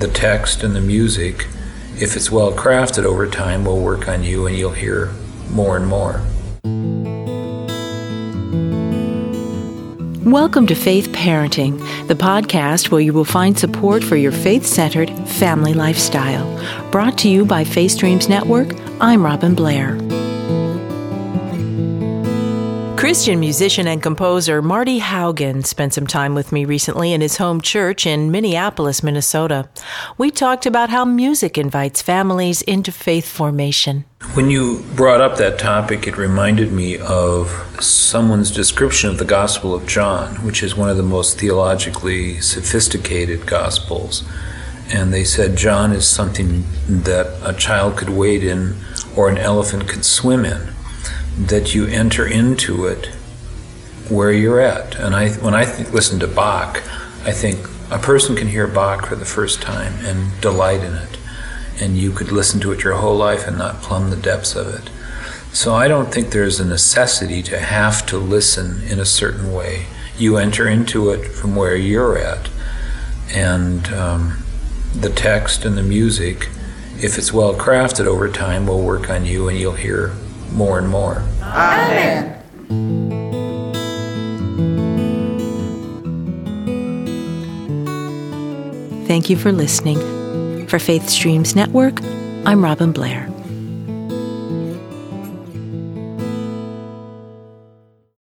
The text and the music, if it's well crafted over time, will work on you and you'll hear more and more. Welcome to Faith Parenting, the podcast where you will find support for your faith centered family lifestyle. Brought to you by Faith Streams Network, I'm Robin Blair. Christian musician and composer Marty Haugen spent some time with me recently in his home church in Minneapolis, Minnesota. We talked about how music invites families into faith formation. When you brought up that topic, it reminded me of someone's description of the Gospel of John, which is one of the most theologically sophisticated Gospels. And they said John is something that a child could wade in or an elephant could swim in that you enter into it where you're at. And I, when I th- listen to Bach, I think a person can hear Bach for the first time and delight in it. And you could listen to it your whole life and not plumb the depths of it. So I don't think there's a necessity to have to listen in a certain way. You enter into it from where you're at. And um, the text and the music, if it's well crafted over time, will work on you and you'll hear more and more. Amen. Thank you for listening. For Faith Streams Network, I'm Robin Blair.